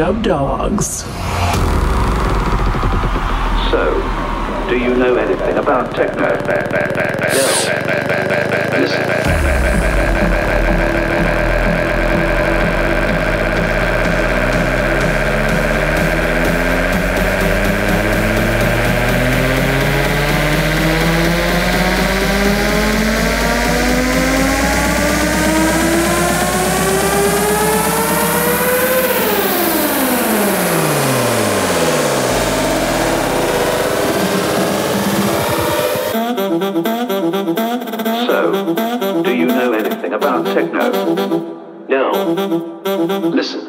Dubdogz. So, do you know anything about techno? No. Listen. Techno? No. Listen. Listen.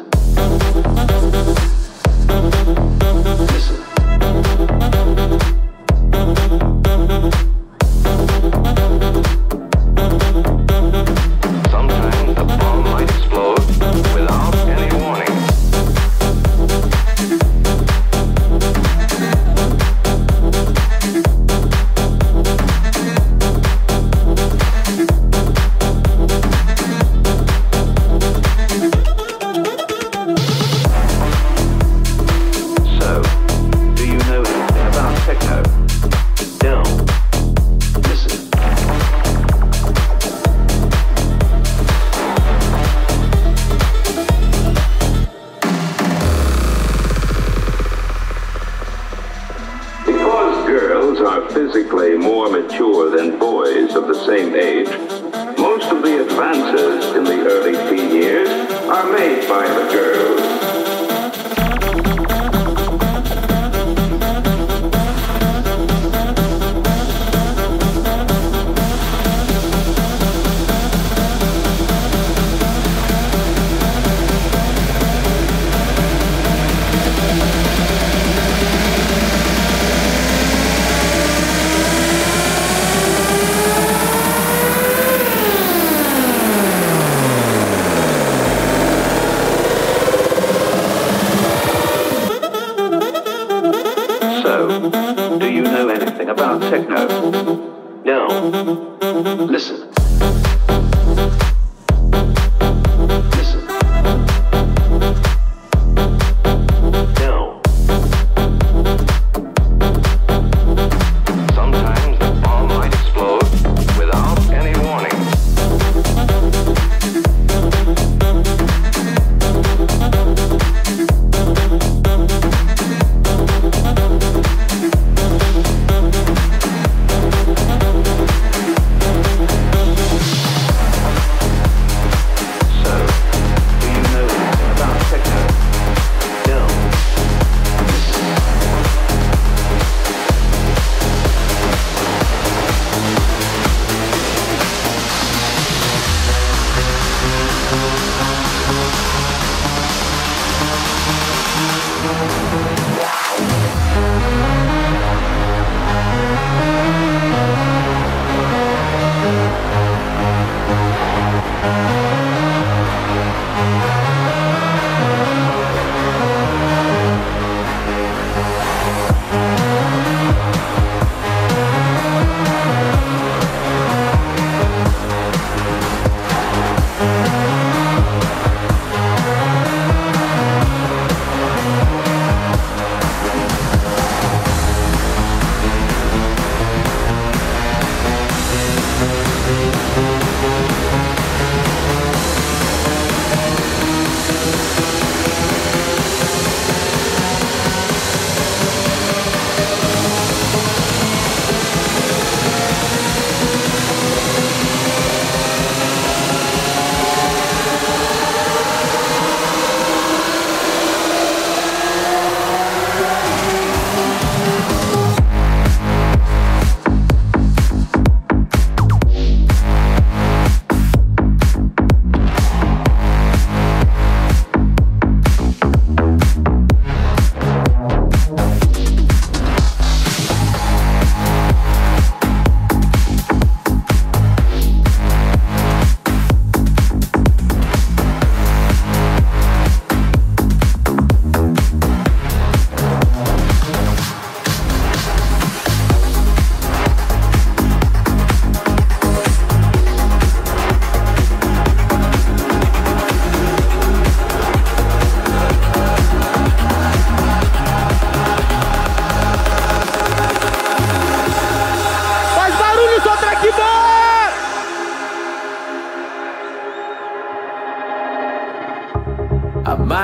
Physically more mature than boys of the same age, most of the advances in the early teen years are made by the girls.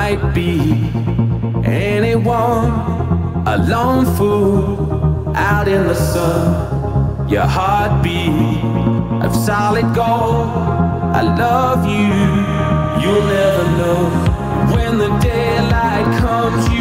might be anyone, a lone fool out in the sun. Your heartbeat of solid gold. I love you, you'll never know when the daylight comes.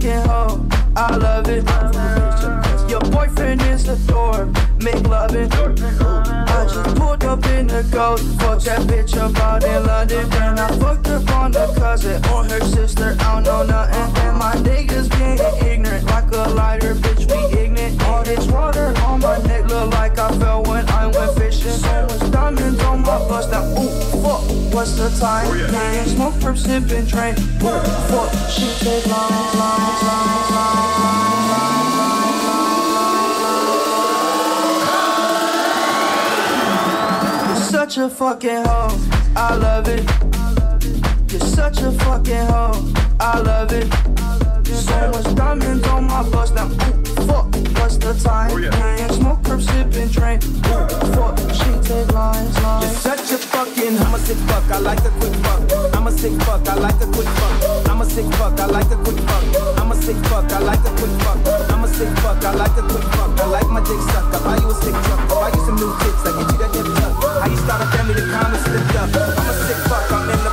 Fucking hoe. I love it. Your boyfriend is a dork. Make loving. I just pulled up in the ghost. Fuck that bitch up out in London. And I fucked up on the cousin or her sister. I don't know nothing. And my niggas being ignorant. Like a lighter, bitch, what's the time? Oh, yeah. Smoke from sipping train. Ooh, fuck, she take lines, lines, lines, lines, lines, You're such a fucking hoe. I love it. You're such a fucking hoe. I love it. So much diamonds on my bust now. Ooh, fuck, what's the time? Oh, yeah. smoke, perp, sipping, train. Ooh, fuck, You're such a fucking, I'm a sick fuck, I like a quick fuck. I'm a sick fuck, I like a quick fuck. I'm a sick fuck, I like a quick fuck. I'm a sick fuck, I like a quick fuck. I like my dick suck, I buy a stick truck. I buy some new kicks, I get you that nip tuck. How you start a family, the comments slipped up. I'm a sick fuck, I'm inappropriate.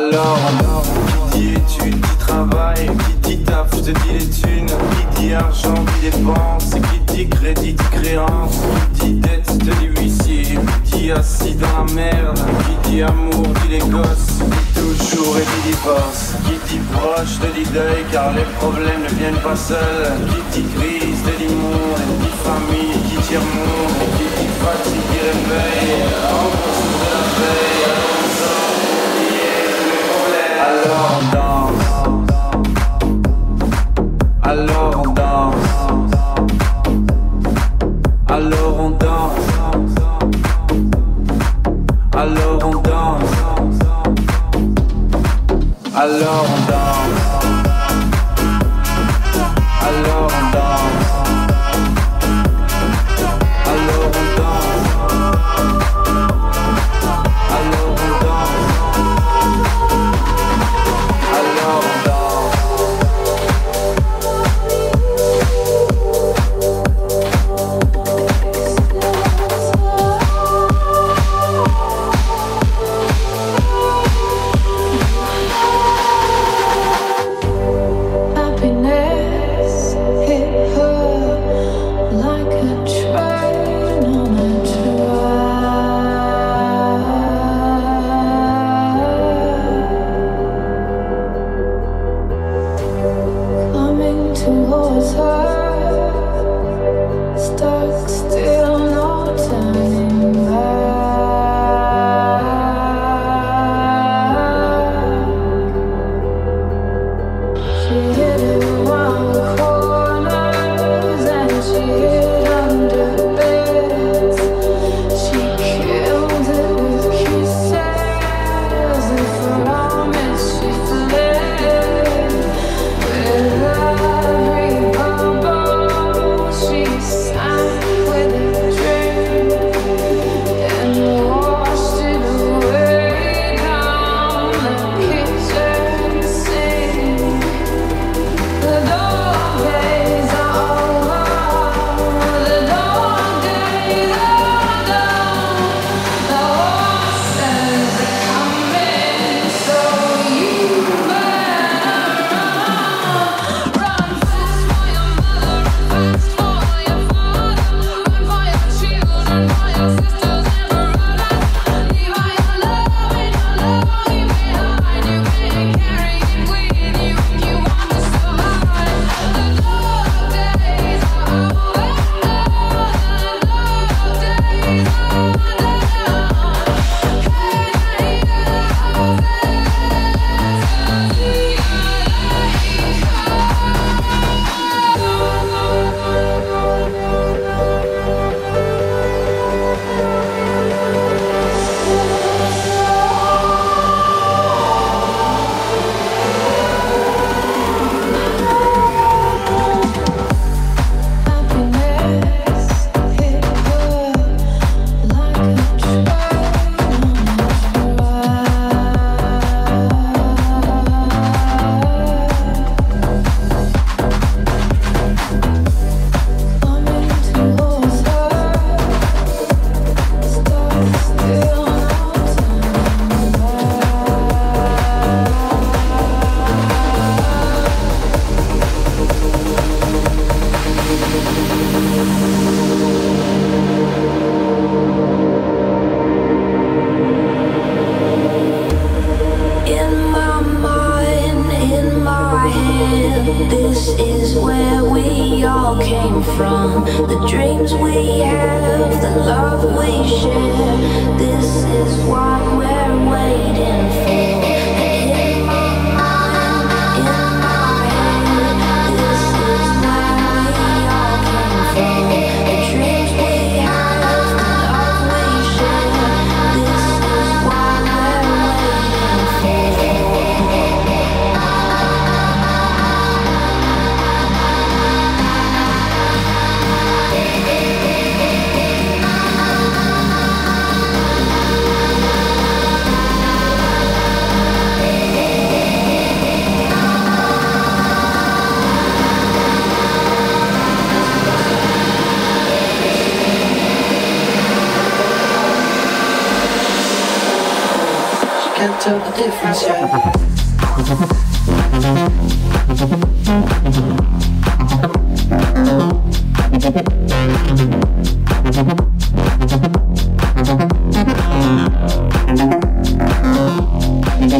Alors, alors, qui dit études, qui travail, qui dit taf, je te dis les thunes, qui dit argent, qui dépense, qui dit crédit, dit créance, qui dit dette, je te dis huissier, qui dit assis dans la merde, qui dit amour, dit les gosses, qui dit toujours et dit divorce, qui dit proche, te dit deuil, car les problèmes ne viennent pas seuls, qui dit crise, te dit monde, qui dit famille, qui dit amour, qui dit fatigue, qui réveille, alone, alone.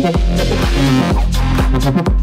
Thank you.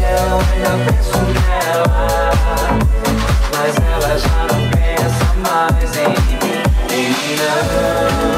eu ainda penso nela. Mas ela já não pensa mais em mim em mim Menina.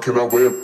came out with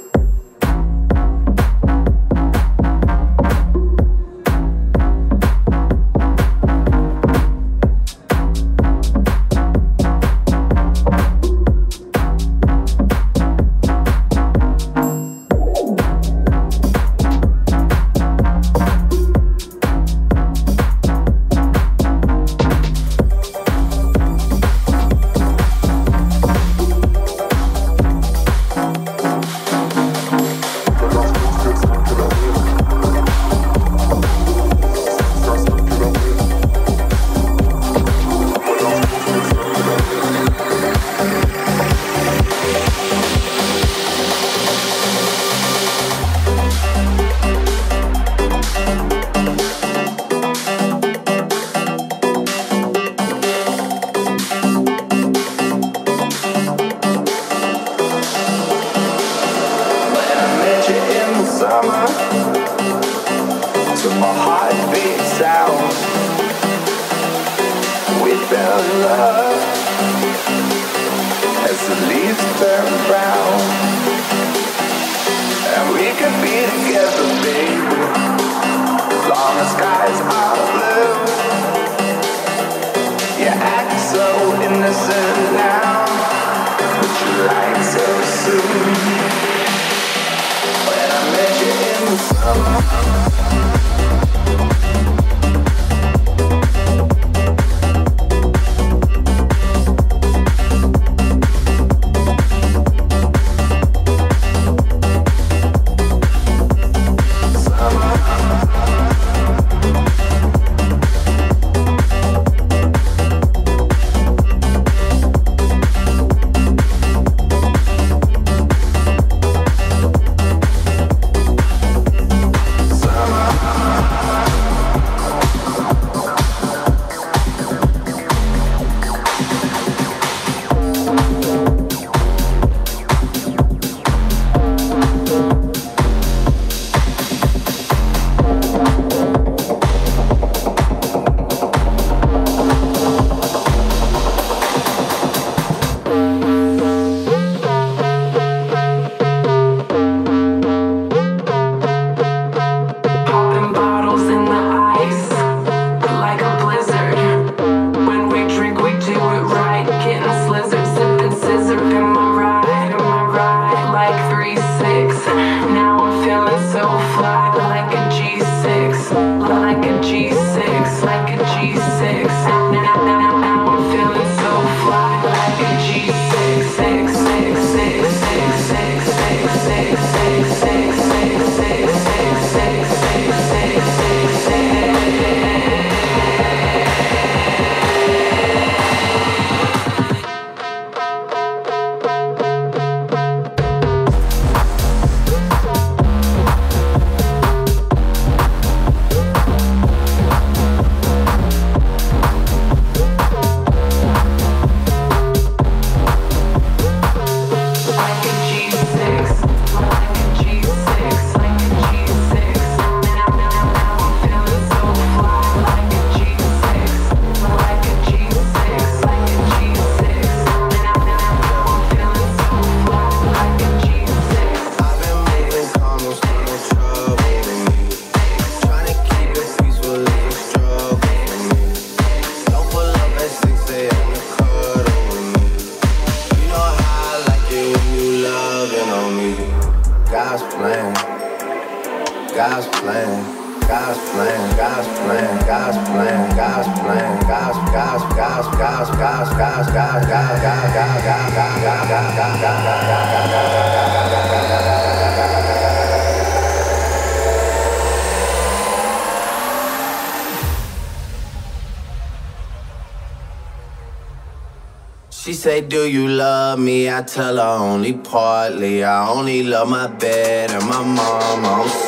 I tell her only partly. I only love my bed and my mom.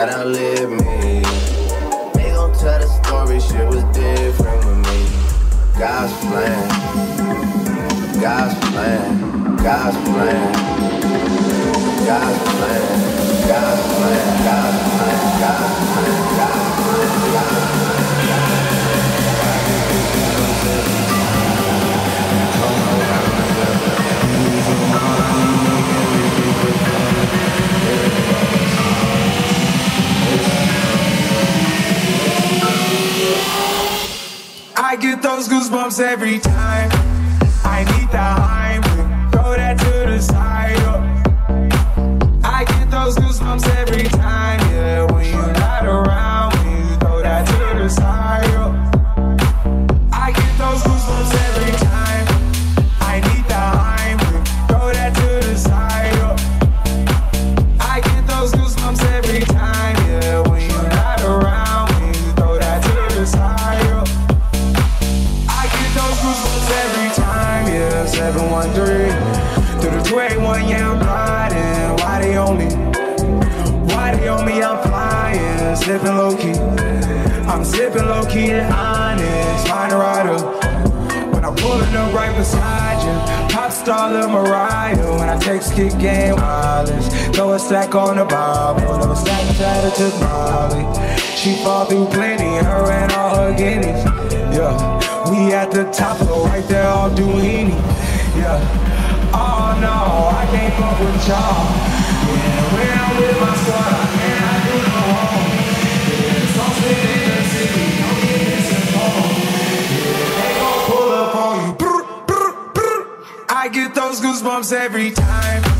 I done me. They gon' tell the story, shit was different with me. God's plan, God's plan, God's plan, God's plan, God's plan, God's plan, God's plan, God's plan, God's plan. get those goosebumps every time. I need the high, throw that to the side. Oh. I get those goosebumps every time. Living low key and honest, find a rider. When I'm pulling up right beside you, pop star Lil Mariah. When I take skit game mileage, throw a stack on the Bible. Never stack I to Molly. She fall through plenty, her and all her guineas. Yeah, we at the top of right there, all Duini. Yeah, oh no, I can't fuck with y'all. Yeah, when I'm with my squad. goosebumps every time.